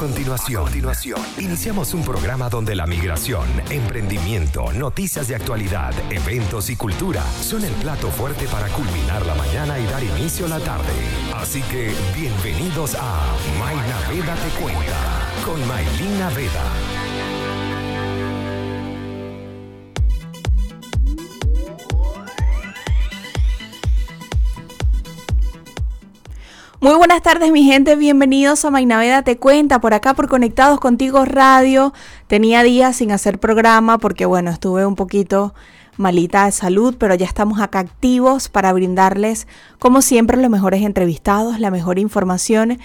continuación, continuación, iniciamos un programa donde la migración, emprendimiento, noticias de actualidad, eventos y cultura son el plato fuerte para culminar la mañana y dar inicio a la tarde. Así que bienvenidos a Mayna Veda Te Cuenta con Maylina Veda. Muy buenas tardes mi gente, bienvenidos a Mainaveda Te Cuenta, por acá por Conectados Contigo Radio. Tenía días sin hacer programa porque bueno, estuve un poquito malita de salud, pero ya estamos acá activos para brindarles como siempre los mejores entrevistados, la mejor información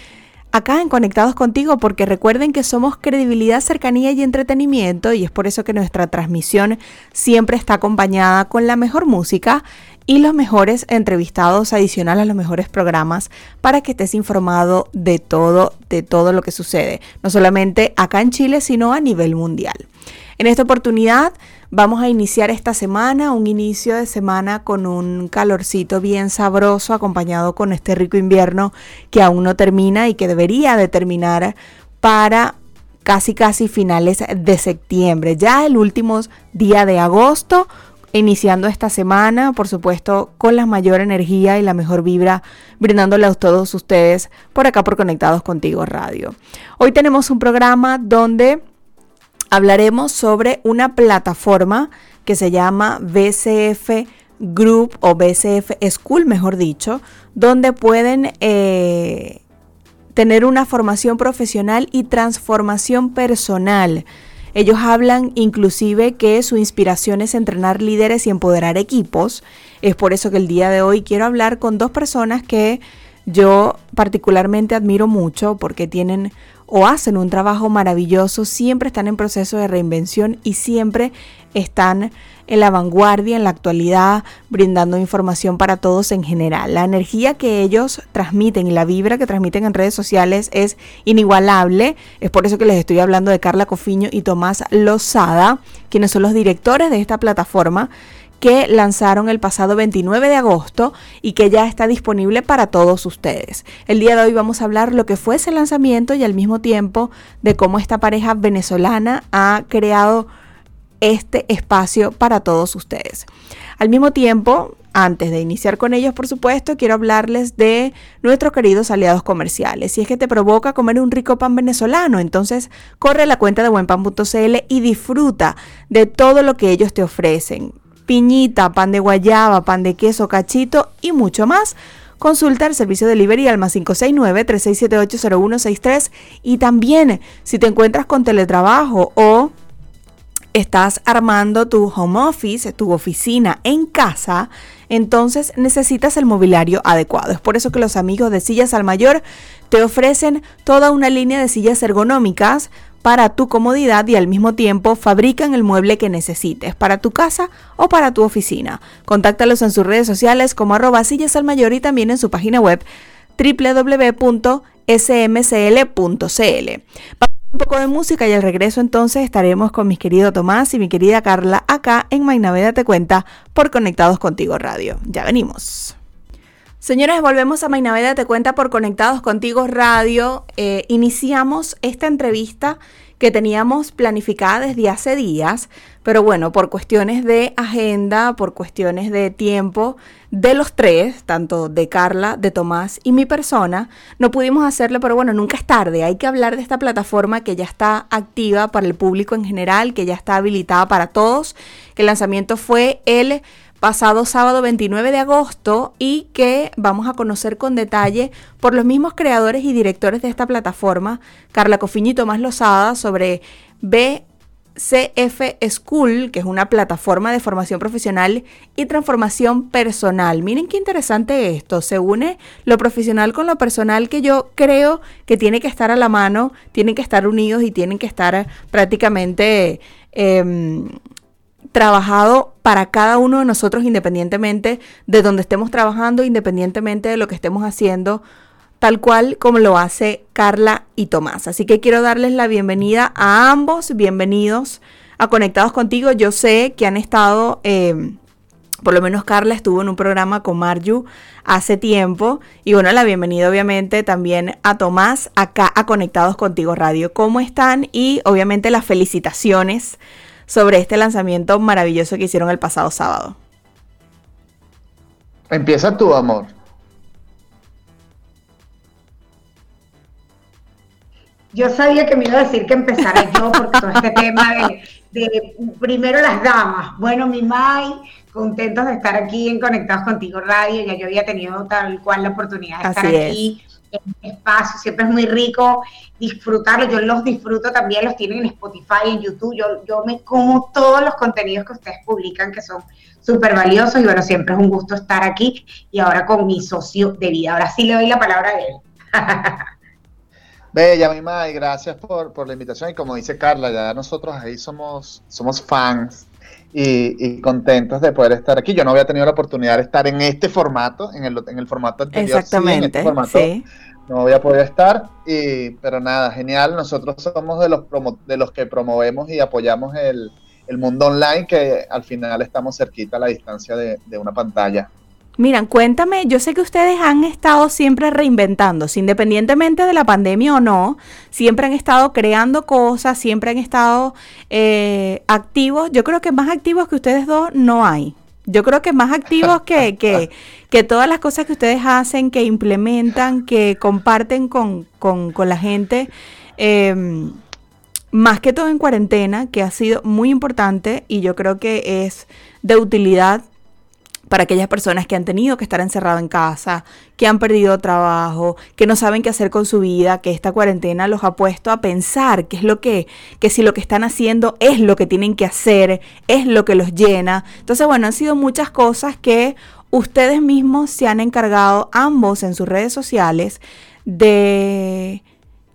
acá en Conectados Contigo porque recuerden que somos credibilidad, cercanía y entretenimiento y es por eso que nuestra transmisión siempre está acompañada con la mejor música y los mejores entrevistados adicional a los mejores programas para que estés informado de todo, de todo lo que sucede, no solamente acá en Chile, sino a nivel mundial. En esta oportunidad vamos a iniciar esta semana, un inicio de semana con un calorcito bien sabroso acompañado con este rico invierno que aún no termina y que debería de terminar para casi casi finales de septiembre. Ya el último día de agosto iniciando esta semana, por supuesto, con la mayor energía y la mejor vibra, brindándole a todos ustedes por acá por Conectados Contigo Radio. Hoy tenemos un programa donde hablaremos sobre una plataforma que se llama BCF Group o BCF School, mejor dicho, donde pueden eh, tener una formación profesional y transformación personal ellos hablan inclusive que su inspiración es entrenar líderes y empoderar equipos. Es por eso que el día de hoy quiero hablar con dos personas que yo particularmente admiro mucho porque tienen o hacen un trabajo maravilloso, siempre están en proceso de reinvención y siempre están en la vanguardia, en la actualidad, brindando información para todos en general. La energía que ellos transmiten y la vibra que transmiten en redes sociales es inigualable. Es por eso que les estoy hablando de Carla Cofiño y Tomás Lozada, quienes son los directores de esta plataforma que lanzaron el pasado 29 de agosto y que ya está disponible para todos ustedes. El día de hoy vamos a hablar lo que fue ese lanzamiento y al mismo tiempo de cómo esta pareja venezolana ha creado este espacio para todos ustedes. Al mismo tiempo, antes de iniciar con ellos, por supuesto, quiero hablarles de nuestros queridos aliados comerciales. Si es que te provoca comer un rico pan venezolano, entonces corre a la cuenta de buenpan.cl y disfruta de todo lo que ellos te ofrecen. Piñita, pan de guayaba, pan de queso, cachito y mucho más. Consulta el servicio de delivery al más 569-3678-0163 y también si te encuentras con teletrabajo o estás armando tu home office, tu oficina en casa, entonces necesitas el mobiliario adecuado. Es por eso que los amigos de Sillas al Mayor te ofrecen toda una línea de sillas ergonómicas para tu comodidad y al mismo tiempo fabrican el mueble que necesites para tu casa o para tu oficina. Contáctalos en sus redes sociales como arroba sillas al mayor y también en su página web www.smcl.cl un poco de música y al regreso entonces estaremos con mi querido Tomás y mi querida Carla acá en Mainaveda Te Cuenta por Conectados Contigo Radio. Ya venimos. Señores, volvemos a Mainaveda Te Cuenta por Conectados Contigo Radio. Eh, iniciamos esta entrevista que teníamos planificada desde hace días, pero bueno, por cuestiones de agenda, por cuestiones de tiempo de los tres, tanto de Carla, de Tomás y mi persona, no pudimos hacerlo, pero bueno, nunca es tarde, hay que hablar de esta plataforma que ya está activa para el público en general, que ya está habilitada para todos, que el lanzamiento fue el pasado sábado 29 de agosto y que vamos a conocer con detalle por los mismos creadores y directores de esta plataforma, Carla Cofiño y Tomás Lozada, sobre BCF School, que es una plataforma de formación profesional y transformación personal. Miren qué interesante esto, se une lo profesional con lo personal que yo creo que tiene que estar a la mano, tienen que estar unidos y tienen que estar prácticamente... Em, trabajado para cada uno de nosotros independientemente de donde estemos trabajando, independientemente de lo que estemos haciendo, tal cual como lo hace Carla y Tomás. Así que quiero darles la bienvenida a ambos, bienvenidos a Conectados contigo. Yo sé que han estado... Eh, por lo menos Carla estuvo en un programa con Marju hace tiempo. Y bueno, la bienvenida obviamente también a Tomás acá a Conectados Contigo Radio. ¿Cómo están? Y obviamente las felicitaciones sobre este lanzamiento maravilloso que hicieron el pasado sábado. Empieza tu amor. Yo sabía que me iba a decir que empezara yo, porque todo este tema de, primero las damas. Bueno, mi Mai, contentos de estar aquí en Conectados Contigo Radio. Ya yo había tenido tal cual la oportunidad de estar aquí en este espacio. Siempre es muy rico disfrutarlo. Yo los disfruto también, los tienen en Spotify, en YouTube. Yo, yo me como todos los contenidos que ustedes publican, que son súper valiosos. Y bueno, siempre es un gusto estar aquí y ahora con mi socio de vida. Ahora sí le doy la palabra a él. Bella, mi madre, gracias por, la invitación. Y como dice Carla, ya nosotros ahí somos, somos fans y, contentos de poder estar aquí. Yo no había tenido la oportunidad de estar en este formato, en el, en el formato anterior. Exactamente, sí, No había podido estar, y, pero nada, genial. Nosotros somos de los, de los que promovemos y apoyamos el, mundo online, que al final estamos cerquita a la distancia de, de una pantalla. Miran, cuéntame, yo sé que ustedes han estado siempre reinventándose, independientemente de la pandemia o no, siempre han estado creando cosas, siempre han estado eh, activos. Yo creo que más activos que ustedes dos no hay. Yo creo que más activos que, que, que todas las cosas que ustedes hacen, que implementan, que comparten con, con, con la gente. Em, más que todo en cuarentena, que ha sido muy importante y yo creo que es de utilidad para aquellas personas que han tenido que estar encerrado en casa, que han perdido trabajo, que no saben qué hacer con su vida, que esta cuarentena los ha puesto a pensar qué es lo que, que si lo que están haciendo es lo que tienen que hacer, es lo que los llena. Entonces, bueno, han sido muchas cosas que ustedes mismos se han encargado, ambos en sus redes sociales, de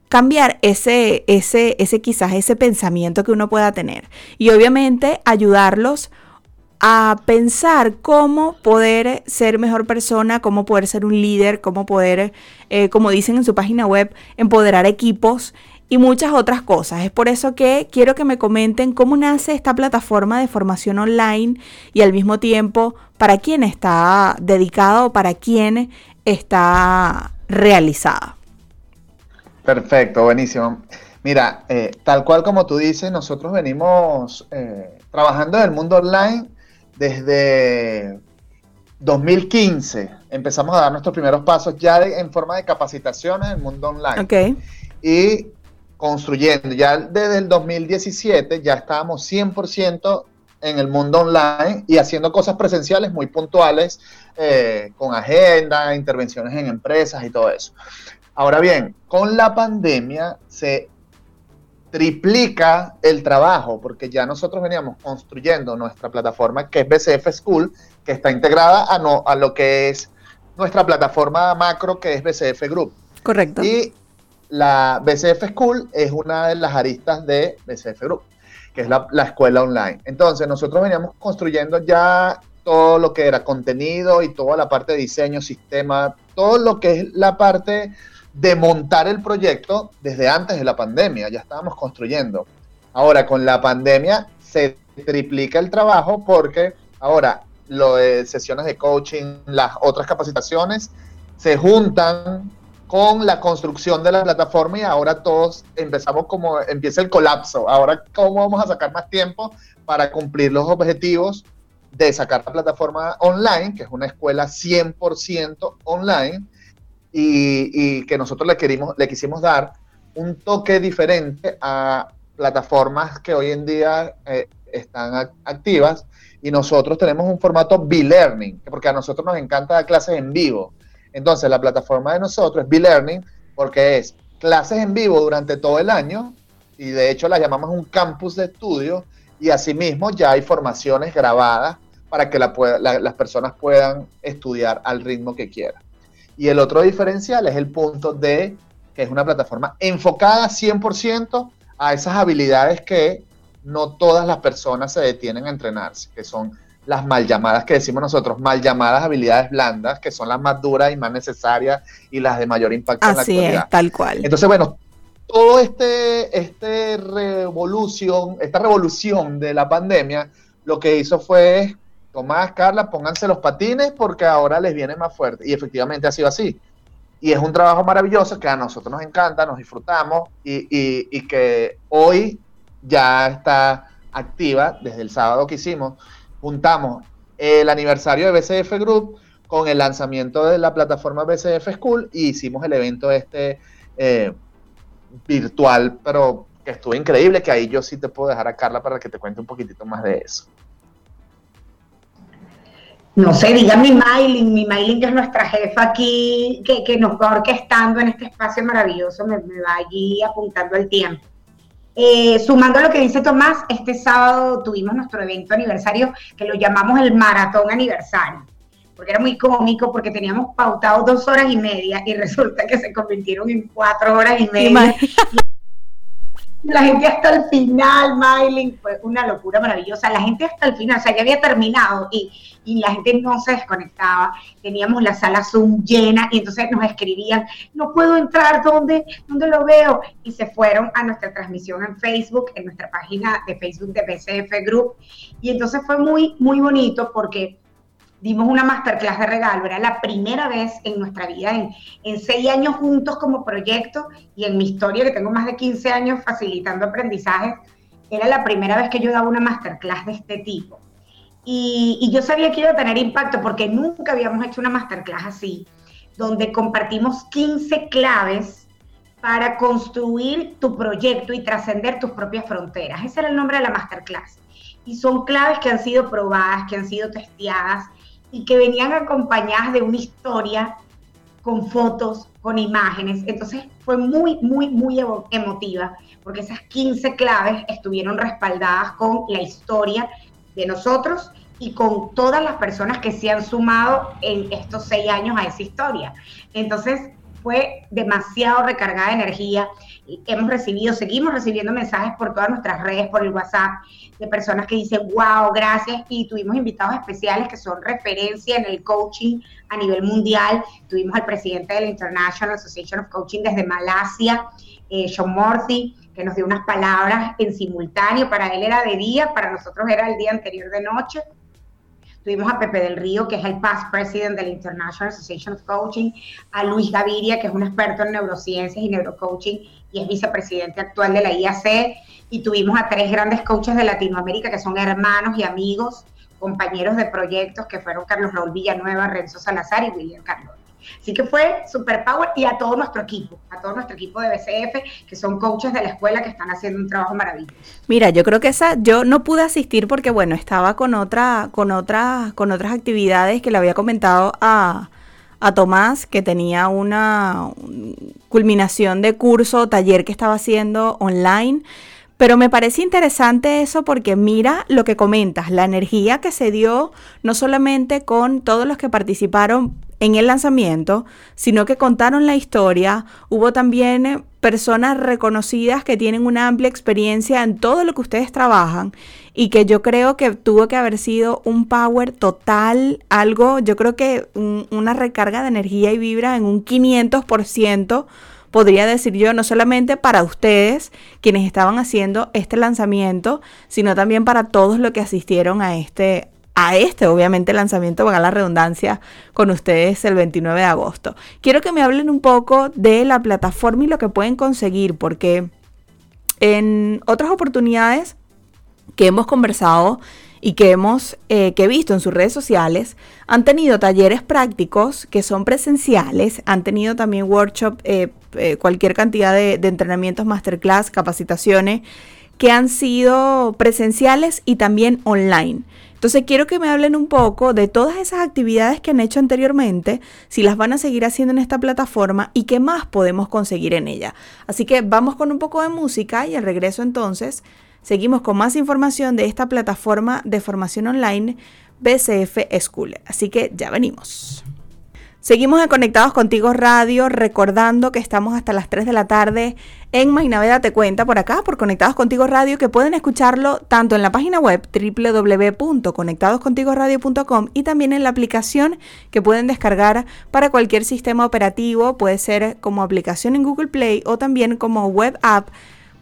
cambiar ese, ese, ese quizás ese pensamiento que uno pueda tener. Y obviamente ayudarlos a pensar cómo poder ser mejor persona, cómo poder ser un líder, cómo poder, eh, como dicen en su página web, empoderar equipos y muchas otras cosas. Es por eso que quiero que me comenten cómo nace esta plataforma de formación online y al mismo tiempo para quién está dedicada o para quién está realizada. Perfecto, buenísimo. Mira, eh, tal cual como tú dices, nosotros venimos eh, trabajando en el mundo online desde 2015 empezamos a dar nuestros primeros pasos ya en forma de capacitaciones en el mundo online. Okay. Y construyendo, ya desde el 2017 ya estábamos 100% en el mundo online y haciendo cosas presenciales muy puntuales, eh, con agenda, intervenciones en empresas y todo eso. Ahora bien, con la pandemia se triplica el trabajo, porque ya nosotros veníamos construyendo nuestra plataforma que es BCF School, que está integrada a, no, a lo que es nuestra plataforma macro que es BCF Group. Correcto. Y la BCF School es una de las aristas de BCF Group, que es la, la escuela online. Entonces nosotros veníamos construyendo ya todo lo que era contenido y toda la parte de diseño, sistema, todo lo que es la parte de montar el proyecto desde antes de la pandemia, ya estábamos construyendo. Ahora con la pandemia se triplica el trabajo porque ahora lo de sesiones de coaching, las otras capacitaciones se juntan con la construcción de la plataforma y ahora todos empezamos como empieza el colapso. Ahora, ¿cómo vamos a sacar más tiempo para cumplir los objetivos de sacar la plataforma online, que es una escuela 100% online? Y, que nosotros le, querimos, le quisimos dar un toque diferente a plataformas que hoy en día eh, están activas y nosotros tenemos un formato B-Learning, porque a nosotros nos encanta dar clases en vivo. Entonces la plataforma de nosotros es B-Learning porque es clases en vivo durante todo el año y de hecho la llamamos un campus de estudio y asimismo ya hay formaciones grabadas para que las personas puedan estudiar al ritmo que quieran. Y el otro diferencial es el punto de que es una plataforma enfocada 100% a esas habilidades que no todas las personas se detienen a entrenarse, que son las mal llamadas que decimos nosotros, mal llamadas habilidades blandas, que son las más duras y más necesarias y las de mayor impacto en la actualidad. Es, tal cual. Entonces, bueno, todo este, este revolución, esta revolución de la pandemia, lo que hizo fue Tomás, Carla, pónganse los patines porque ahora les viene más fuerte. Y efectivamente ha sido así. Y es un trabajo maravilloso que a nosotros nos encanta, nos disfrutamos y, que hoy ya está activa desde el sábado que hicimos. Juntamos el aniversario de BCF Group con el lanzamiento de la plataforma BCF School y hicimos el evento este eh, virtual, pero que estuvo increíble, que ahí yo sí te puedo dejar a Carla para que te cuente un poquitito más de eso. No sé, diga mi mailing, mi mailing es nuestra jefa aquí, que, nos va orquestando en este espacio maravilloso, me, va allí apuntando el tiempo. Eh, sumando a lo que dice Tomás, este sábado tuvimos nuestro evento aniversario que lo llamamos el Maratón Aniversario porque era muy cómico, porque teníamos pautado dos horas y media y resulta que se convirtieron en cuatro horas y media. La gente hasta el final, Mailing, fue una locura maravillosa. La gente hasta el final, o sea, ya había terminado y, y la gente no se desconectaba. Teníamos la sala Zoom llena y entonces nos escribían, no puedo entrar, ¿dónde, ¿dónde lo veo? Y se fueron a nuestra transmisión en Facebook, en nuestra página de Facebook de BCF Group. Y entonces fue muy, muy bonito porque dimos una masterclass de regalo, era la primera vez en nuestra vida, en, en, seis años juntos como proyecto y en mi historia, que tengo más de 15 años facilitando aprendizajes, era la primera vez que yo daba una masterclass de este tipo. Y, y yo sabía que iba a tener impacto porque nunca habíamos hecho una masterclass así, donde compartimos 15 claves para construir tu proyecto y trascender tus propias fronteras. Ese era el nombre de la masterclass. Y son claves que han sido probadas, que han sido testeadas, y que venían acompañadas de una historia con fotos, con imágenes. Entonces fue muy, muy, muy emotiva, porque esas 15 claves estuvieron respaldadas con la historia de nosotros y con todas las personas que se han sumado en estos seis años a esa historia. Entonces fue demasiado recargada de energía. Hemos recibido, seguimos recibiendo mensajes por todas nuestras redes, por el WhatsApp, de personas que dicen, wow, gracias. Y tuvimos invitados especiales que son referencia en el coaching a nivel mundial. Tuvimos al presidente de la International Association of Coaching desde Malasia, eh, Sean Murphy, que nos dio unas palabras en simultáneo. Para él era de día, para nosotros era el día anterior de noche. Tuvimos a Pepe del Río, que es el past president de la International Association of Coaching, a Luis Gaviria, que es un experto en neurociencias y neurocoaching y es vicepresidente actual de la IAC, y tuvimos a tres grandes coaches de Latinoamérica que son hermanos y amigos, compañeros de proyectos, que fueron Carlos Raúl Villanueva, Renzo Salazar y William Carlos. Así que fue super power y a todo nuestro equipo, a todo nuestro equipo de BCF, que son coaches de la escuela que están haciendo un trabajo maravilloso. Mira, yo creo que esa, yo no pude asistir porque bueno, estaba con otra, con otra, con otras actividades que le había comentado a, a Tomás, que tenía una culminación de curso, taller que estaba haciendo online. Pero me parece interesante eso porque mira lo que comentas, la energía que se dio no solamente con todos los que participaron en el lanzamiento, sino que contaron la historia. Hubo también personas reconocidas que tienen una amplia experiencia en todo lo que ustedes trabajan y que yo creo que tuvo que haber sido un power total, algo, yo creo que una recarga de energía y vibra en un 500% podría decir yo, no solamente para ustedes, quienes estaban haciendo este lanzamiento, sino también para todos los que asistieron a este, a este, obviamente, lanzamiento, a la redundancia, con ustedes el 29 de agosto. Quiero que me hablen un poco de la plataforma y lo que pueden conseguir, porque en otras oportunidades que hemos conversado y que hemos eh, que visto en sus redes sociales han tenido talleres prácticos que son presenciales, han tenido también workshop, eh, eh, cualquier cantidad de, de entrenamientos, masterclass, capacitaciones que han sido presenciales y también online. Entonces quiero que me hablen un poco de todas esas actividades que han hecho anteriormente, si las van a seguir haciendo en esta plataforma y qué más podemos conseguir en ella. Así que vamos con un poco de música y al regreso entonces Seguimos con más información de esta plataforma de formación online BCF School. Así que ya venimos. Seguimos en Conectados Contigo Radio, recordando que estamos hasta las 3 de la tarde en Mainaveda Te Cuenta por acá, por Conectados Contigo Radio, que pueden escucharlo tanto en la página web www.conectadoscontigoradio.com y también en la aplicación que pueden descargar para cualquier sistema operativo, puede ser como aplicación en Google Play o también como web app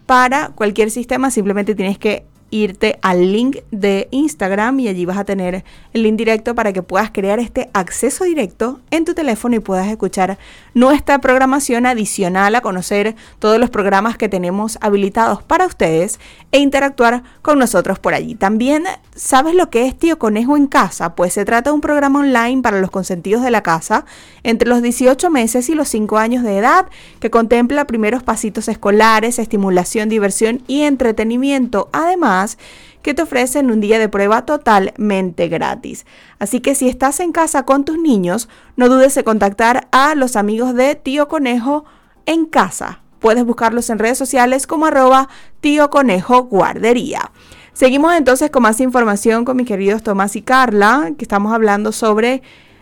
para cualquier sistema, simplemente tienes que irte al link de Instagram y allí vas a tener el link directo para que puedas crear este acceso directo en tu teléfono y puedas escuchar nuestra programación adicional a conocer todos los programas que tenemos habilitados para ustedes e interactuar con nosotros por allí. También, ¿sabes lo que es Tío Conejo en casa? Pues se trata de un programa online para los consentidos de la casa entre los 18 meses y los 5 años de edad que contempla primeros pasitos escolares, estimulación, diversión y entretenimiento. Además, que te ofrecen un día de prueba totalmente gratis. Así que si estás en casa con tus niños, no dudes en contactar a los amigos de Tío Conejo en casa. Puedes buscarlos en redes sociales como arroba Tío Conejo Guardería. Seguimos entonces con más información con mis queridos Tomás y Carla, que estamos hablando sobre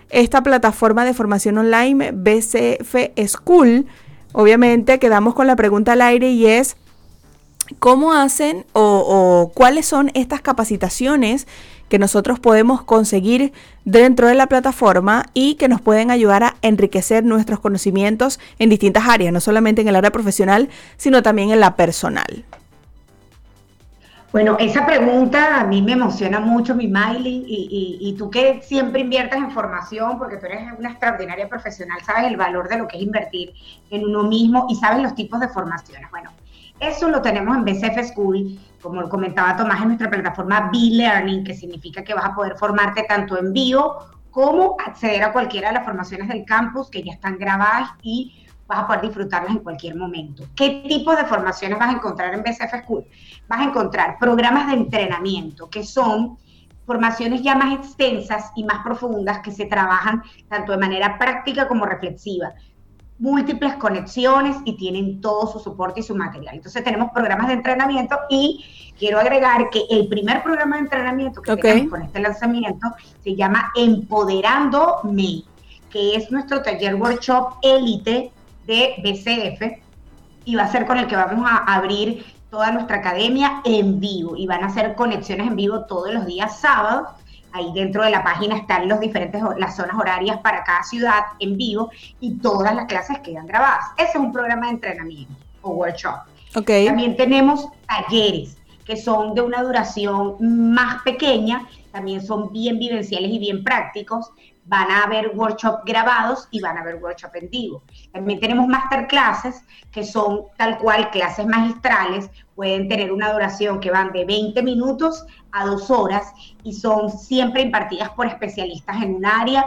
esta plataforma de formación online BCF School. Obviamente quedamos con la pregunta al aire y es, ¿Cómo hacen o, cuáles son estas capacitaciones que nosotros podemos conseguir dentro de la plataforma y que nos pueden ayudar a enriquecer nuestros conocimientos en distintas áreas, no solamente en el área profesional, sino también en la personal? Bueno, esa pregunta a mí me emociona mucho, mi Miley, y, y, tú que siempre inviertes en formación, porque tú eres una extraordinaria profesional, sabes el valor de lo que es invertir en uno mismo y sabes los tipos de formaciones. Bueno, eso lo tenemos en BCF School, como comentaba Tomás, en nuestra plataforma B-Learning, que significa que vas a poder formarte tanto en vivo como acceder a cualquiera de las formaciones del campus que ya están grabadas y vas a poder disfrutarlas en cualquier momento. ¿Qué tipo de formaciones vas a encontrar en BCF School? Vas a encontrar programas de entrenamiento que son formaciones ya más extensas y más profundas que se trabajan tanto de manera práctica como reflexiva múltiples conexiones y tienen todo su soporte y su material. Entonces tenemos programas de entrenamiento y quiero agregar que el primer programa de entrenamiento que tenemos con este lanzamiento se llama Empoderando Me, que es nuestro taller workshop élite de BCF y va a ser con el que vamos a abrir toda nuestra academia en vivo y van a hacer conexiones en vivo todos los días sábados Ahí dentro de la página están los diferentes, las zonas horarias para cada ciudad en vivo y todas las clases quedan grabadas. Ese es un programa de entrenamiento o workshop. También tenemos talleres que son de una duración más pequeña, también son bien vivenciales y bien prácticos. Van a haber workshops grabados y van a haber workshops en vivo. También tenemos masterclasses que son tal cual clases magistrales, pueden tener una duración que van de 20 minutos a dos horas y son siempre impartidas por especialistas en un área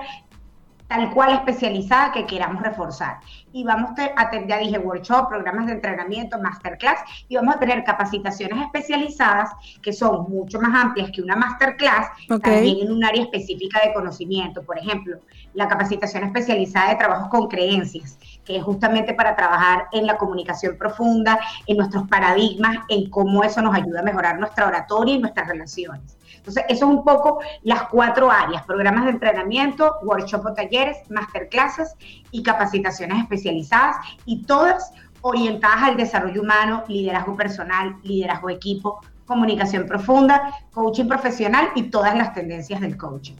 tal cual especializada que queramos reforzar. Y vamos a tener, ya dije, workshop, programas de entrenamiento, masterclass, y vamos a tener capacitaciones especializadas que son mucho más amplias que una masterclass, también en un área específica de conocimiento. Por ejemplo, la capacitación especializada de trabajos con creencias, que es justamente para trabajar en la comunicación profunda, en nuestros paradigmas, en cómo eso nos ayuda a mejorar nuestra oratoria y nuestras relaciones. Entonces, eso es un poco las cuatro áreas, programas de entrenamiento, workshop o talleres, masterclasses y capacitaciones especializadas y todas orientadas al desarrollo humano, liderazgo personal, liderazgo equipo, comunicación profunda, coaching profesional y todas las tendencias del coaching.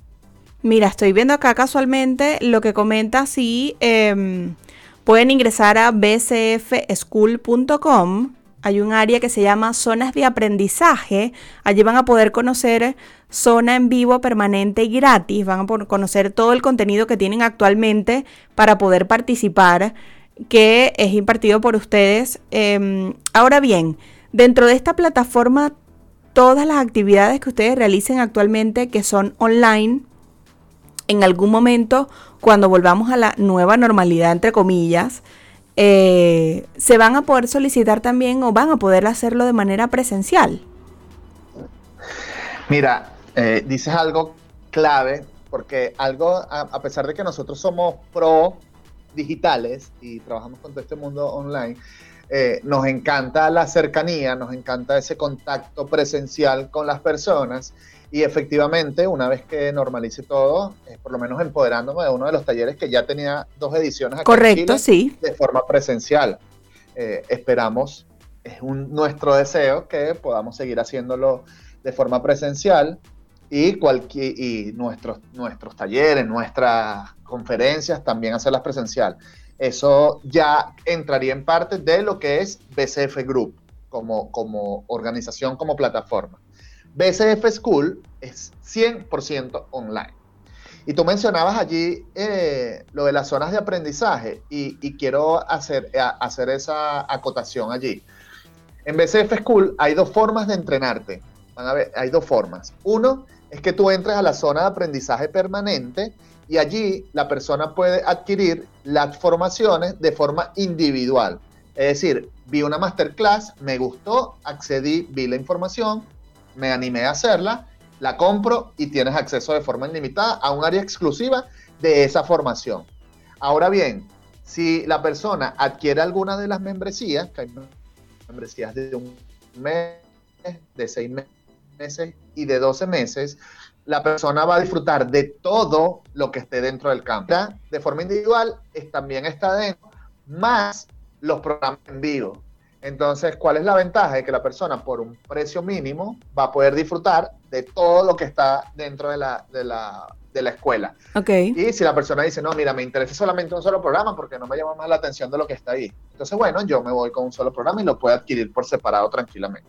Mira, estoy viendo acá casualmente lo que comenta si em, pueden ingresar a bcfschool.com hay un área que se llama zonas de aprendizaje. Allí van a poder conocer zona en vivo permanente y gratis. Van a conocer todo el contenido que tienen actualmente para poder participar, que es impartido por ustedes. Em, ahora bien, dentro de esta plataforma, todas las actividades que ustedes realicen actualmente, que son online, en algún momento, cuando volvamos a la nueva normalidad, entre comillas, eh, se van a poder solicitar también o van a poder hacerlo de manera presencial. Mira, eh, dices algo clave, porque algo, a, pesar de que nosotros somos pro digitales y trabajamos con todo este mundo online, eh, nos encanta la cercanía, nos encanta ese contacto presencial con las personas y efectivamente, una vez que normalice todo, es por lo menos empoderándome de uno de los talleres que ya tenía dos ediciones aquí Correcto, sí. de forma presencial. Eh, esperamos, es un, nuestro deseo que podamos seguir haciéndolo de forma presencial y, cualquier, y nuestros, nuestros talleres, nuestras conferencias también hacerlas presencial. Eso ya entraría en parte de lo que es BCF Group. como, como organización, como plataforma. BCF School es 100% online. Y tú mencionabas allí eh, lo de las zonas de aprendizaje y, quiero hacer, eh, hacer esa acotación allí. En BCF School hay dos formas de entrenarte. Van a ver, hay dos formas. Uno es que tú entres a la zona de aprendizaje permanente y allí la persona puede adquirir las formaciones de forma individual. Es decir, vi una masterclass, me gustó, accedí, vi la información, me animé a hacerla, la compro y tienes acceso de forma ilimitada a un área exclusiva de esa formación. Ahora bien, si la persona adquiere alguna de las membresías, que hay membresías de un mes, de seis meses y de 12 meses, la persona va a disfrutar de todo lo que esté dentro del campo. De forma individual, también está dentro, más los programas en vivo. Entonces, ¿cuál es la ventaja? De que la persona por un precio mínimo va a poder disfrutar de todo lo que está dentro de la, de la, de la escuela. Okay. Y si la persona dice, no, mira, me interesa solamente un solo programa porque no me llama más la atención de lo que está ahí. Entonces, bueno, yo me voy con un solo programa y lo puedo adquirir por separado tranquilamente.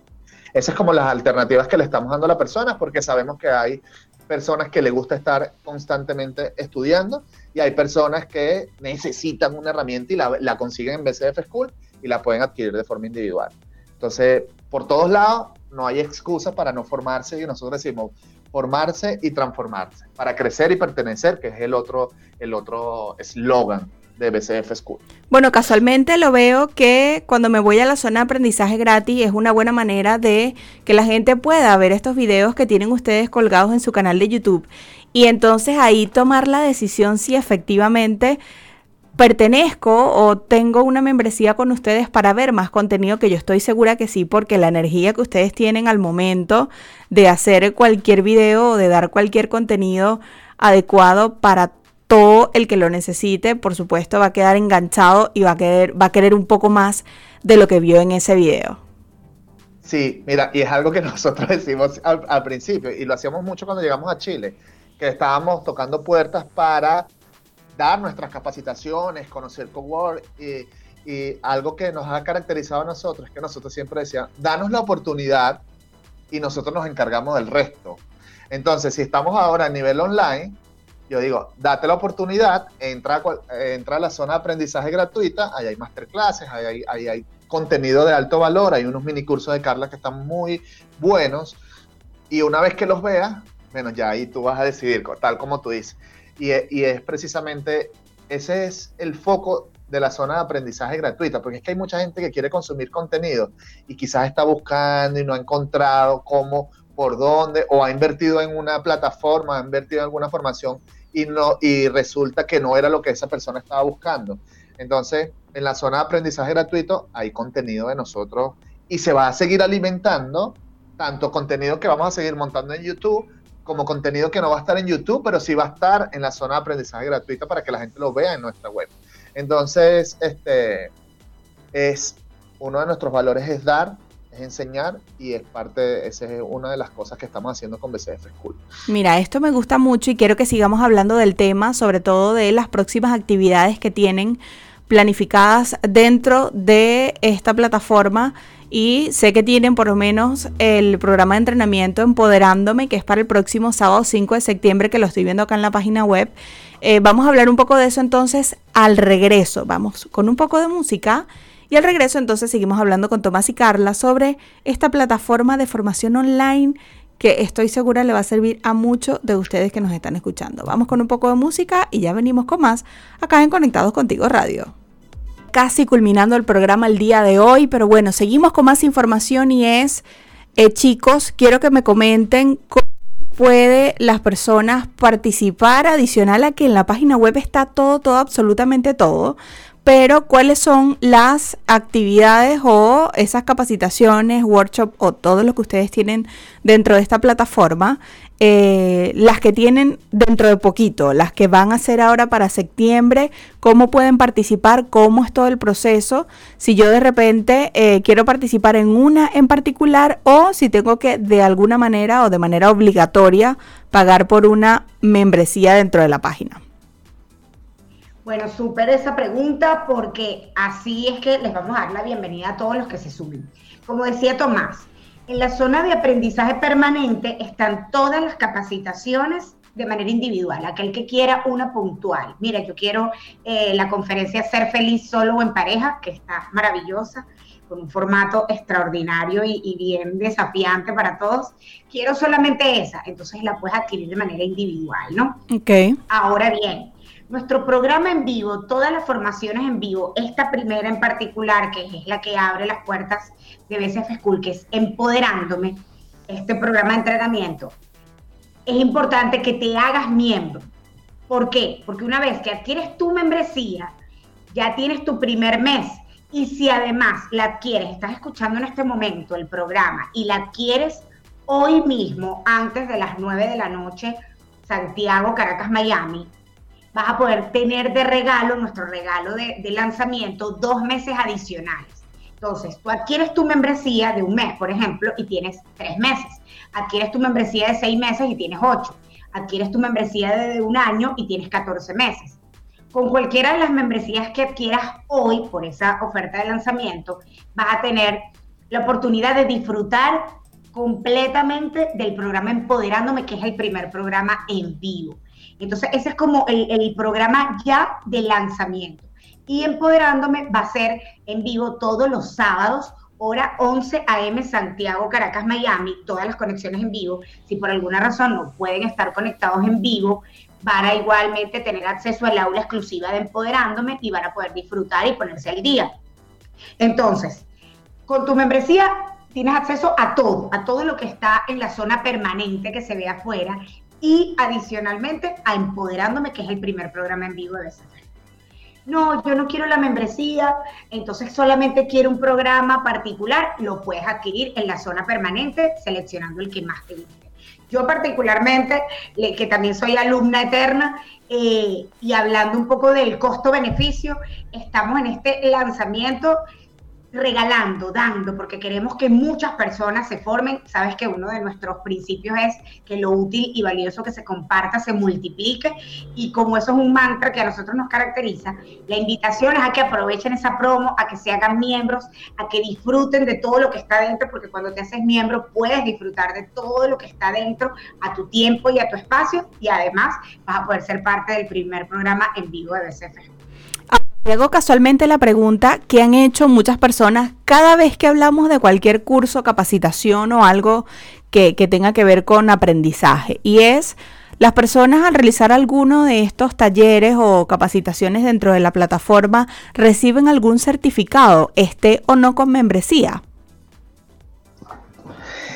Esas es como las alternativas que le estamos dando a las personas porque sabemos que hay personas que le gusta estar constantemente estudiando y hay personas que necesitan una herramienta y la, la consiguen en BCF School y la pueden adquirir de forma individual. Entonces, por todos lados, no hay excusa para no formarse y nosotros decimos formarse y transformarse, para crecer y pertenecer, que es el otro el otro eslogan de BCF School. Bueno, casualmente lo veo que cuando me voy a la zona de aprendizaje gratis es una buena manera de que la gente pueda ver estos videos que tienen ustedes colgados en su canal de YouTube y entonces ahí tomar la decisión si efectivamente pertenezco o tengo una membresía con ustedes para ver más contenido, que yo estoy segura que sí, porque la energía que ustedes tienen al momento de hacer cualquier video o de dar cualquier contenido adecuado para todo el que lo necesite, por supuesto, va a quedar enganchado y va a querer, va a querer un poco más de lo que vio en ese video. Sí, mira, y es algo que nosotros decimos al, al principio, y lo hacíamos mucho cuando llegamos a Chile, que estábamos tocando puertas para dar nuestras capacitaciones, conocer Cowork y, algo que nos ha caracterizado a nosotros es que nosotros siempre decíamos, danos la oportunidad y nosotros nos encargamos del resto. Entonces, si estamos ahora a nivel online, yo digo, date la oportunidad, entra, entra a la zona de aprendizaje gratuita, ahí hay masterclasses, ahí hay, hay contenido de alto valor, hay unos mini cursos de Carla que están muy buenos, y una vez que los veas, bueno, ya ahí tú vas a decidir, tal como tú dices. Y, es precisamente, ese es el foco de la zona de aprendizaje gratuita, porque es que hay mucha gente que quiere consumir contenido y quizás está buscando y no ha encontrado cómo, por dónde, o ha invertido en una plataforma, ha invertido en alguna formación y, no, y resulta que no era lo que esa persona estaba buscando. Entonces, en la zona de aprendizaje gratuito hay contenido de nosotros y se va a seguir alimentando, tanto contenido que vamos a seguir montando en YouTube, como contenido que no va a estar en YouTube, pero sí va a estar en la zona de aprendizaje gratuita para que la gente lo vea en nuestra web. Entonces, este es uno de nuestros valores es dar, es enseñar y es parte, esa es una de las cosas que estamos haciendo con BCF School. Mira, esto me gusta mucho y quiero que sigamos hablando del tema, sobre todo de las próximas actividades que tienen planificadas dentro de esta plataforma y sé que tienen por lo menos el programa de entrenamiento Empoderándome, que es para el próximo sábado 5 de septiembre, que lo estoy viendo acá en la página web. Eh, vamos a hablar un poco de eso entonces al regreso. Vamos con un poco de música. Y al regreso entonces seguimos hablando con Tomás y Carla sobre esta plataforma de formación online que estoy segura le va a servir a muchos de ustedes que nos están escuchando. Vamos con un poco de música y ya venimos con más acá en Conectados Contigo Radio casi culminando el programa el día de hoy, pero bueno, seguimos con más información y es, eh, chicos, quiero que me comenten cómo puede las personas participar adicional a que en la página web está todo, todo, absolutamente todo, pero cuáles son las actividades o esas capacitaciones, workshop o todo lo que ustedes tienen dentro de esta plataforma eh, las que tienen dentro de poquito, las que van a ser ahora para septiembre, cómo pueden participar, cómo es todo el proceso, si yo de repente eh, quiero participar en una en particular o si tengo que de alguna manera o de manera obligatoria pagar por una membresía dentro de la página. Bueno, súper esa pregunta porque así es que les vamos a dar la bienvenida a todos los que se sumen. como decía Tomás, en la zona de aprendizaje permanente están todas las capacitaciones de manera individual, aquel que quiera una puntual. Mira, yo quiero eh, la conferencia Ser feliz solo o en pareja, que está maravillosa, con un formato extraordinario y, bien desafiante para todos. Quiero solamente esa, entonces la puedes adquirir de manera individual, ¿no? Ok. Ahora bien, nuestro programa en vivo, todas las formaciones en vivo, esta primera en particular, que es la que abre las puertas de BCF School, que es Empoderándome, este programa de entrenamiento, es importante que te hagas miembro. ¿Por qué? Porque una vez que adquieres tu membresía, ya tienes tu primer mes. Y si además la adquieres, estás escuchando en este momento el programa y la adquieres hoy mismo, antes de las 9 de la noche, Santiago, Caracas, Miami, vas a poder tener de regalo, nuestro regalo de, de lanzamiento, dos meses adicionales. Entonces, tú adquieres tu membresía de un mes, por ejemplo, y tienes tres meses. Adquieres tu membresía de seis meses y tienes ocho. Adquieres tu membresía de un año y tienes 14 meses. Con cualquiera de las membresías que adquieras hoy por esa oferta de lanzamiento, vas a tener la oportunidad de disfrutar completamente del programa Empoderándome, que es el primer programa en vivo. Entonces, ese es como el, programa ya de lanzamiento y Empoderándome va a ser en vivo todos los sábados, hora 11 a.m. Santiago, Caracas, Miami, todas las conexiones en vivo. Si por alguna razón no pueden estar conectados en vivo, van a igualmente tener acceso al aula exclusiva de Empoderándome y van a poder disfrutar y ponerse al día. Entonces, con tu membresía tienes acceso a todo, a todo lo que está en la zona permanente que se ve afuera y adicionalmente a Empoderándome, que es el primer programa en vivo de BCF no, yo no quiero la membresía, entonces solamente quiero un programa particular, lo puedes adquirir en la zona permanente seleccionando el que más te guste. Yo particularmente, que también soy alumna eterna, eh, y hablando un poco del costo-beneficio, estamos en este lanzamiento regalando, dando, porque queremos que muchas personas se formen. Sabes que uno de nuestros principios es que lo útil y valioso que se comparta se multiplique y como eso es un mantra que a nosotros nos caracteriza, la invitación es a que aprovechen esa promo, a que se hagan miembros, a que disfruten de todo lo que está dentro, porque cuando te haces miembro puedes disfrutar de todo lo que está dentro a tu tiempo y a tu espacio y además vas a poder ser parte del primer programa en vivo de BCF. Hago casualmente la pregunta que han hecho muchas personas cada vez que hablamos de cualquier curso, capacitación o algo que, tenga que ver con aprendizaje. Y es, las personas al realizar alguno de estos talleres o capacitaciones dentro de la plataforma reciben algún certificado, esté o no con membresía.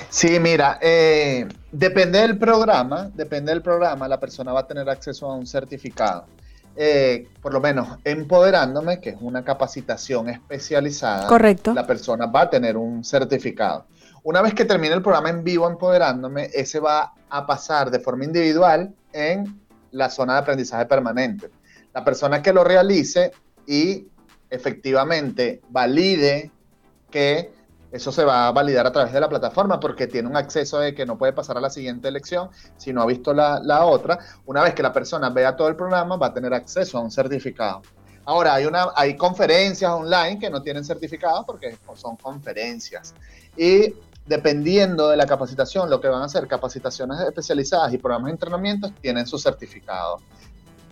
Sí, mira, eh, depende del programa, depende del programa, la persona va a tener acceso a un certificado. Eh, por lo menos empoderándome, que es una capacitación especializada, Correcto. la persona va a tener un certificado. Una vez que termine el programa en vivo empoderándome, ese va a pasar de forma individual en la zona de aprendizaje permanente. La persona que lo realice y efectivamente valide que eso se va a validar a través de la plataforma porque tiene un acceso de que no puede pasar a la siguiente elección si no ha visto la, otra. Una vez que la persona vea todo el programa, va a tener acceso a un certificado. Ahora, hay, una, hay conferencias online que no tienen certificado porque son conferencias. Y dependiendo de la capacitación, lo que van a ser capacitaciones especializadas y programas de entrenamiento, tienen su certificado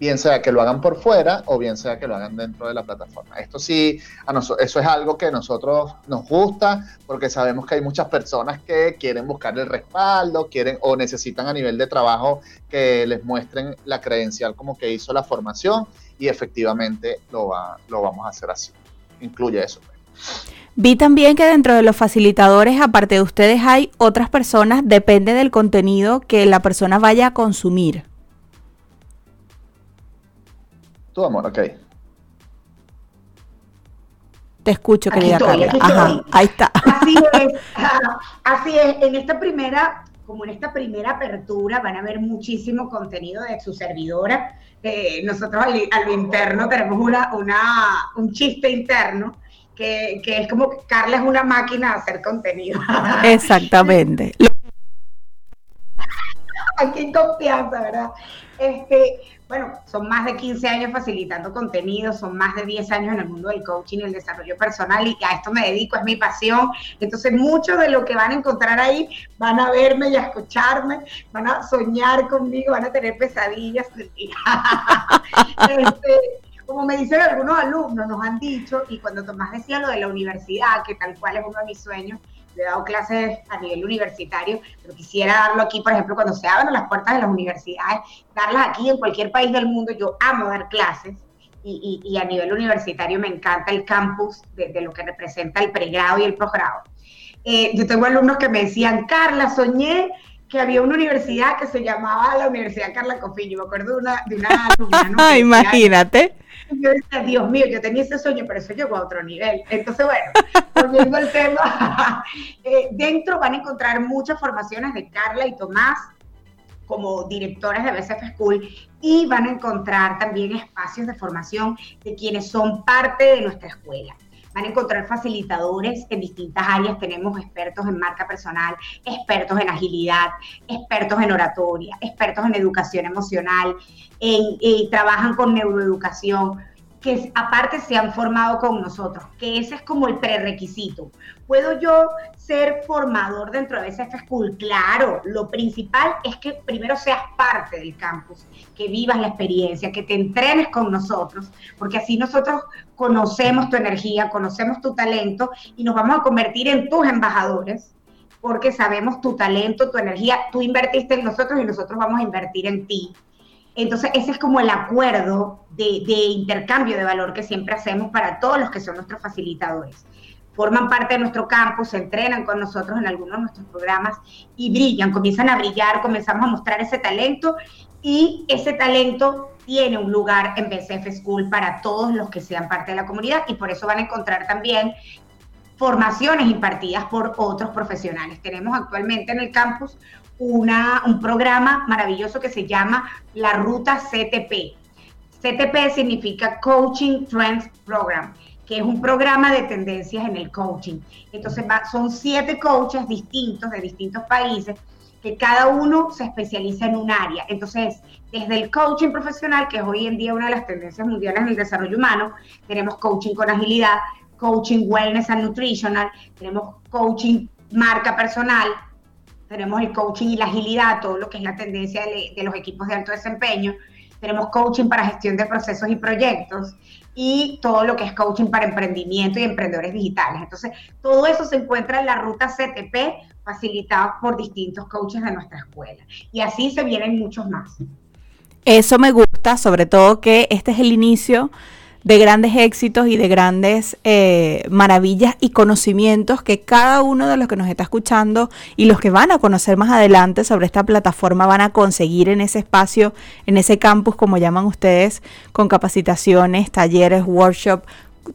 bien sea que lo hagan por fuera o bien sea que lo hagan dentro de la plataforma. Esto sí, a eso es algo que a nosotros nos gusta porque sabemos que hay muchas personas que quieren buscar el respaldo, quieren o necesitan a nivel de trabajo que les muestren la credencial como que hizo la formación y efectivamente lo, va, lo vamos a hacer así. Incluye eso. Vi también que dentro de los facilitadores, aparte de ustedes, hay otras personas, depende del contenido que la persona vaya a consumir. Tu amor, ok. Te escucho, querida Carla. Ajá, ahí está. Así es, así es. En esta primera, como en esta primera apertura, van a ver muchísimo contenido de su servidora. Eh, nosotros al, lo interno tenemos una, una, un chiste interno que, que, es como que Carla es una máquina de hacer contenido. Exactamente. Aquí en confianza, ¿verdad? Este, bueno, son más de 15 años facilitando contenido, son más de 10 años en el mundo del coaching y el desarrollo personal y a esto me dedico, es mi pasión. Entonces, mucho de lo que van a encontrar ahí, van a verme y a escucharme, van a soñar conmigo, van a tener pesadillas. este, como me dicen algunos alumnos, nos han dicho, y cuando Tomás decía lo de la universidad, que tal cual es uno de mis sueños, he dado clases a nivel universitario, pero quisiera darlo aquí, por ejemplo, cuando se abran las puertas de las universidades, darlas aquí en cualquier país del mundo. Yo amo dar clases y, a nivel universitario me encanta el campus de, lo que representa el pregrado y el posgrado. Eh, yo tengo alumnos que me decían, Carla, soñé que había una universidad que se llamaba la Universidad Carla Cofillo. Me acuerdo de una, de una Imagínate yo decía, Dios mío, yo tenía ese sueño, pero eso llegó a otro nivel. Entonces, bueno, volviendo al tema, eh, dentro van a encontrar muchas formaciones de Carla y Tomás como directores de BCF School y van a encontrar también espacios de formación de quienes son parte de nuestra escuela van a encontrar facilitadores en distintas áreas. Tenemos expertos en marca personal, expertos en agilidad, expertos en oratoria, expertos en educación emocional, en, eh, trabajan con neuroeducación que aparte se han formado con nosotros, que ese es como el prerequisito. ¿Puedo yo ser formador dentro de SF School? Claro, lo principal es que primero seas parte del campus, que vivas la experiencia, que te entrenes con nosotros, porque así nosotros conocemos tu energía, conocemos tu talento y nos vamos a convertir en tus embajadores, porque sabemos tu talento, tu energía, tú invertiste en nosotros y nosotros vamos a invertir en ti. Entonces, ese es como el acuerdo de, intercambio de valor que siempre hacemos para todos los que son nuestros facilitadores. Forman parte de nuestro campus, se entrenan con nosotros en algunos de nuestros programas y brillan, comienzan a brillar, comenzamos a mostrar ese talento y ese talento tiene un lugar en BCF School para todos los que sean parte de la comunidad y por eso van a encontrar también formaciones impartidas por otros profesionales. Tenemos actualmente en el campus una, un programa maravilloso que se llama la Ruta CTP. CTP significa Coaching Trends Program, es un programa de tendencias en el coaching. Entonces son siete coaches distintos de distintos países que cada uno se especializa en un área. Entonces, desde el coaching profesional, que es hoy en día una de las tendencias mundiales en el desarrollo humano, tenemos coaching con agilidad, coaching wellness and nutritional, tenemos coaching marca personal, tenemos el coaching y la agilidad, todo lo que es la tendencia de, los equipos de alto desempeño, tenemos coaching para gestión de procesos y proyectos y todo lo que es coaching para emprendimiento y emprendedores digitales. Entonces, todo eso se encuentra en la ruta CTP, facilitado por distintos coaches de nuestra escuela. Y así se vienen muchos más. Eso me gusta, sobre todo que este es el inicio de grandes éxitos y de grandes eh, maravillas y conocimientos que cada uno de los que nos está escuchando y los que van a conocer más adelante sobre esta plataforma van a conseguir en ese espacio, en ese campus, como llaman ustedes, con capacitaciones, talleres, workshops,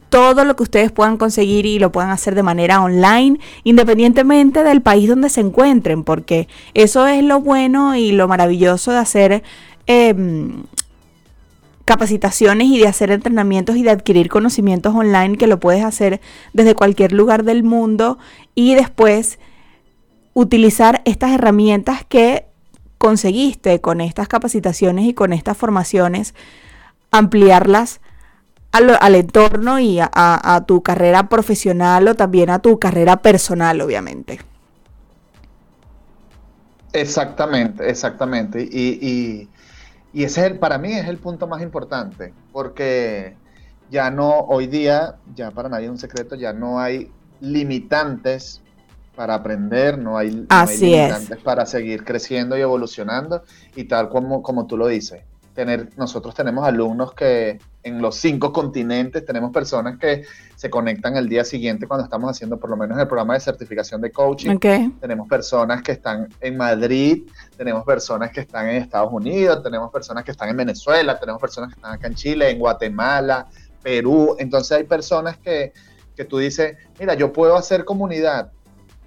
todo lo que ustedes puedan conseguir y lo puedan hacer de manera online, independientemente del país donde se encuentren, porque eso es lo bueno y lo maravilloso de hacer em, capacitaciones y de hacer entrenamientos y de adquirir conocimientos online que lo puedes hacer desde cualquier lugar del mundo y después utilizar estas herramientas que conseguiste con estas capacitaciones y con estas formaciones, ampliarlas al, entorno y a, tu carrera profesional o también a tu carrera personal, obviamente. Exactamente, exactamente. y y ese es el, para mí es el punto más importante, porque ya no, hoy día, ya para nadie es un secreto, ya no hay limitantes para aprender, no hay, limitantes para seguir creciendo y evolucionando, y tal como, como tú lo dices, tener, nosotros tenemos alumnos que en los cinco continentes, tenemos personas que se conectan el día siguiente cuando estamos haciendo por lo menos el programa de certificación de coaching. Tenemos personas que están en Madrid, tenemos personas que están en Estados Unidos, tenemos personas que están en Venezuela, tenemos personas que están acá en Chile, en Guatemala, Perú. Entonces hay personas que, que tú dices, mira, yo puedo hacer comunidad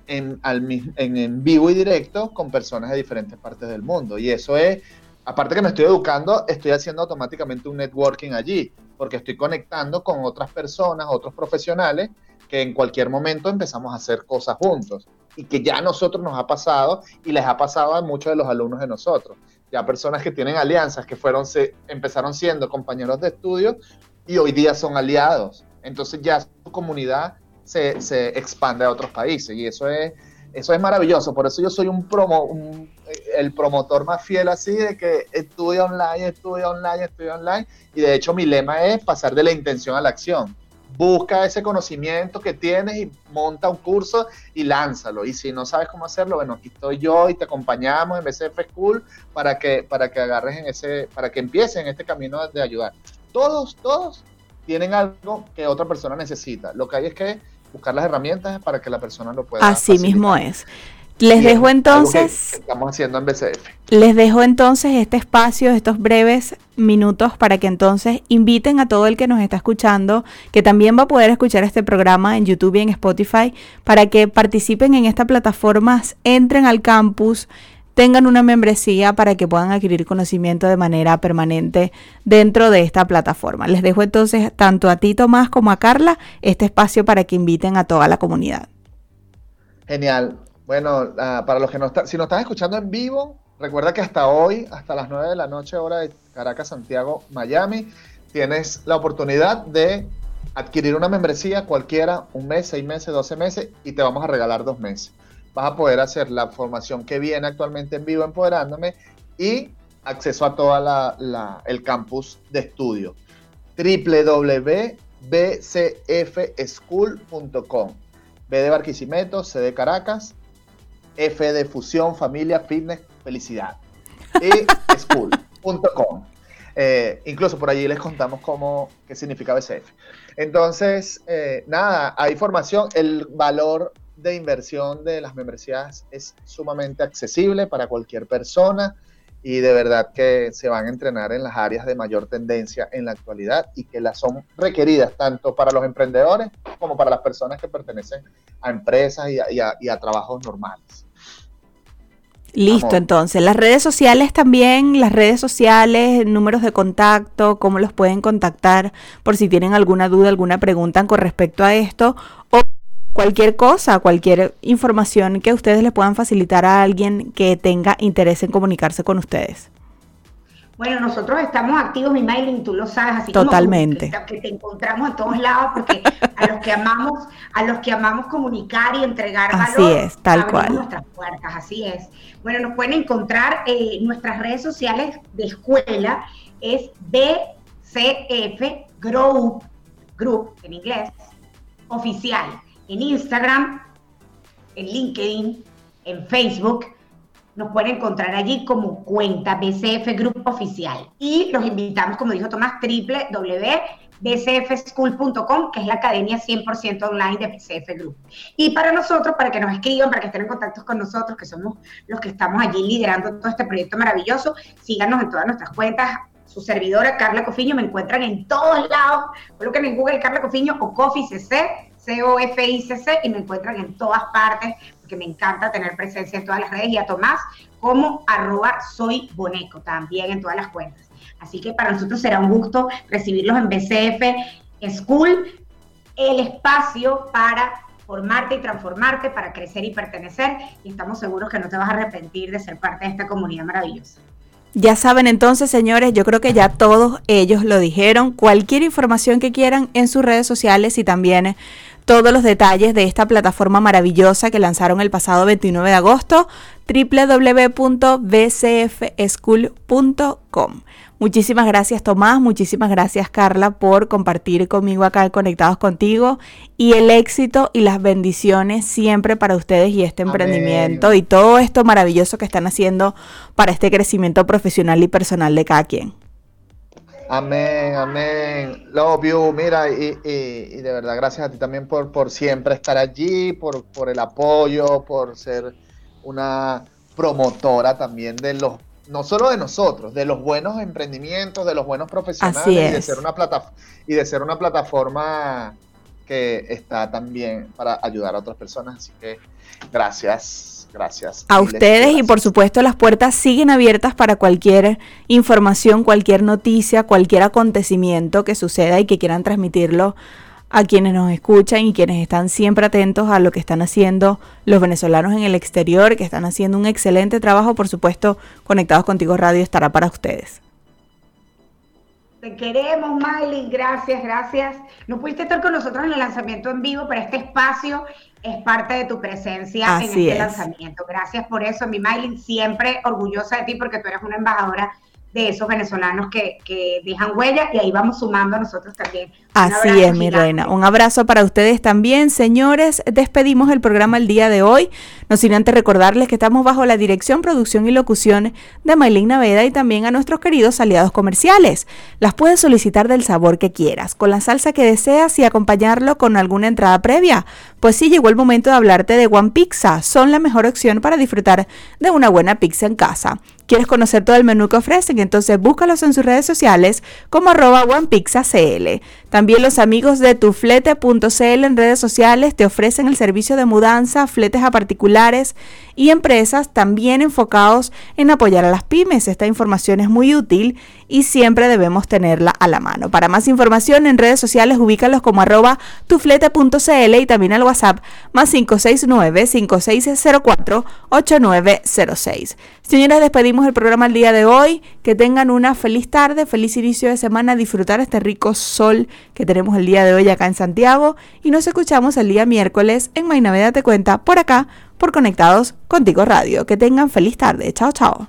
en, en, en vivo y directo con personas de diferentes partes del mundo. Y eso es aparte que me estoy educando, estoy haciendo automáticamente un networking allí, porque estoy conectando con otras personas, otros profesionales, que en cualquier momento empezamos a hacer cosas juntos. y que ya a nosotros nos ha pasado y les ha pasado a muchos de los alumnos de nosotros. Ya personas que tienen alianzas, que fueron, se, empezaron siendo compañeros de estudio y hoy día son aliados. Entonces ya su comunidad se, se expande a otros países y eso es, eso es maravilloso. Por eso yo soy un promo, el promotor más fiel así de que estudia online, estudia online, estudia online. Y de hecho mi lema es pasar de la intención a la acción busca ese conocimiento que tienes y monta un curso y lánzalo. Y si no sabes cómo hacerlo, bueno, aquí estoy yo y te acompañamos en BCF School para que, para que agarres en ese, para que empieces en este camino de ayudar. Todos, todos tienen algo que otra persona necesita. Lo que hay es que buscar las herramientas para que la persona lo pueda. Así mismo es. Les dejo entonces. estamos haciendo en BCF. Les dejo entonces este espacio, estos breves minutos para que entonces inviten a todo el que nos está escuchando, que también va a poder escuchar este programa en YouTube y en Spotify, para que participen en estas plataformas, entren al campus, tengan una membresía para que puedan adquirir conocimiento de manera permanente dentro de esta plataforma. Les dejo entonces tanto a ti, Tomás, como a Carla, este espacio para que inviten a toda la comunidad. Genial. Bueno, ah, para los que no están, si nos estás escuchando en vivo, recuerda que hasta hoy, hasta las 9 de la noche, hora de Caracas, Santiago, Miami, tienes la oportunidad de adquirir una membresía cualquiera, un mes, seis meses, doce meses, y te vamos a regalar dos meses. Vas a poder hacer la formación que viene actualmente en vivo, empoderándome, y acceso a todo el campus de estudio. www.bcfschool.com B de Barquisimeto, C de Caracas, F de fusión, familia, fitness, felicidad. Y school.com. Eh, incluso por allí les contamos cómo, qué significa BCF. Entonces, eh, nada, hay formación. El valor de inversión de las membresías es sumamente accesible para cualquier persona y de verdad que se van a entrenar en las áreas de mayor tendencia en la actualidad y que las son requeridas tanto para los emprendedores como para las personas que pertenecen a empresas y a, trabajos normales. Listo, entonces, las redes sociales también, las redes sociales, números de contacto, cómo los pueden contactar por si tienen alguna duda, alguna pregunta con respecto a esto o cualquier cosa, cualquier información que ustedes le puedan facilitar a alguien que tenga interés en comunicarse con ustedes. Bueno, nosotros estamos activos, mi mailing, tú lo sabes, así Totalmente. Como que, te encontramos en todos lados, porque a los que amamos, a los que amamos comunicar y entregar así valor, es, tal cual. nuestras puertas, así es. Bueno, nos pueden encontrar en eh, nuestras redes sociales de escuela, es BCF Group, Group en inglés, oficial en Instagram, en LinkedIn, en Facebook. Nos pueden encontrar allí como cuenta BCF Group Oficial. Y los invitamos, como dijo Tomás, www.bcfschool.com, que es la academia 100% online de BCF Group. Y para nosotros, para que nos escriban, para que estén en contacto con nosotros, que somos los que estamos allí liderando todo este proyecto maravilloso, síganos en todas nuestras cuentas, su servidora Carla Cofiño, me encuentran en todos lados, coloquen en Google Carla Cofiño o Coffee CC, C-O-F-I-C-C, y me encuentran en todas partes, porque me encanta tener presencia en todas las redes, y a Tomás como arroba soy también en todas las cuentas. Así que para nosotros será un gusto recibirlos en BCF School, el espacio para formarte y transformarte, para crecer y pertenecer, y estamos seguros que no te vas a arrepentir de ser parte de esta comunidad maravillosa. Ya saben entonces, señores, yo creo que ya todos ellos lo dijeron. Cualquier información que quieran en sus redes sociales y también todos los detalles de esta plataforma maravillosa que lanzaron el pasado 29 de agosto, www.bcfschool.com. Muchísimas gracias Tomás, muchísimas gracias Carla por compartir conmigo acá Conectados contigo y el éxito y las bendiciones siempre para ustedes y este emprendimiento y todo esto maravilloso que están haciendo para este crecimiento profesional y personal de cada quien. Amén, amén. Love you. Mira, y, de verdad, gracias a ti también por, por siempre estar allí, por, por el apoyo, por ser una promotora también de los, no solo de nosotros, de los buenos emprendimientos, de los buenos profesionales y de ser una plata, y de ser una plataforma que está también para ayudar a otras personas. Así que gracias. Gracias. A ustedes y por supuesto las puertas siguen abiertas para cualquier información, cualquier noticia, cualquier acontecimiento que suceda y que quieran transmitirlo a quienes nos escuchan y quienes están siempre atentos a lo que están haciendo los venezolanos en el exterior, que están haciendo un excelente trabajo. Por supuesto, Conectados Contigo Radio estará para ustedes. Te queremos, Miley. Gracias, gracias. No pudiste estar con nosotros en el lanzamiento en vivo, pero este espacio es parte de tu presencia en este lanzamiento. Gracias por eso, mi Miley. Siempre orgullosa de ti porque tú eres una embajadora de esos venezolanos que, que dejan huella y ahí vamos sumando a nosotros también. Así es, mi reina. Un abrazo para ustedes también, señores. Despedimos el programa el día de hoy. No sin antes recordarles que estamos bajo la dirección, producción y locución de Maylin Naveda y también a nuestros queridos aliados comerciales. Las puedes solicitar del sabor que quieras, con la salsa que deseas y acompañarlo con alguna entrada previa. Pues sí, llegó el momento de hablarte de One Pizza. Son la mejor opción para disfrutar de una buena pizza en casa. ¿Quieres conocer todo el menú que ofrecen? Entonces búscalos en sus redes sociales como arroba OnePizzaCL. También los amigos de tuflete.cl en redes sociales te ofrecen el servicio de mudanza, fletes a particulares y empresas también enfocados en apoyar a las pymes. Esta información es muy útil y siempre debemos tenerla a la mano. Para más información en redes sociales ubícalos como arroba tuflete.cl y también al WhatsApp más 569-5604-8906. Señoras, despedimos el programa el día de hoy. Que tengan una feliz tarde, feliz inicio de semana, disfrutar este rico sol que tenemos el día de hoy acá en Santiago y nos escuchamos el día miércoles en Mainaveda Te Cuenta por acá por Conectados Contigo Radio. Que tengan feliz tarde. Chao, chao.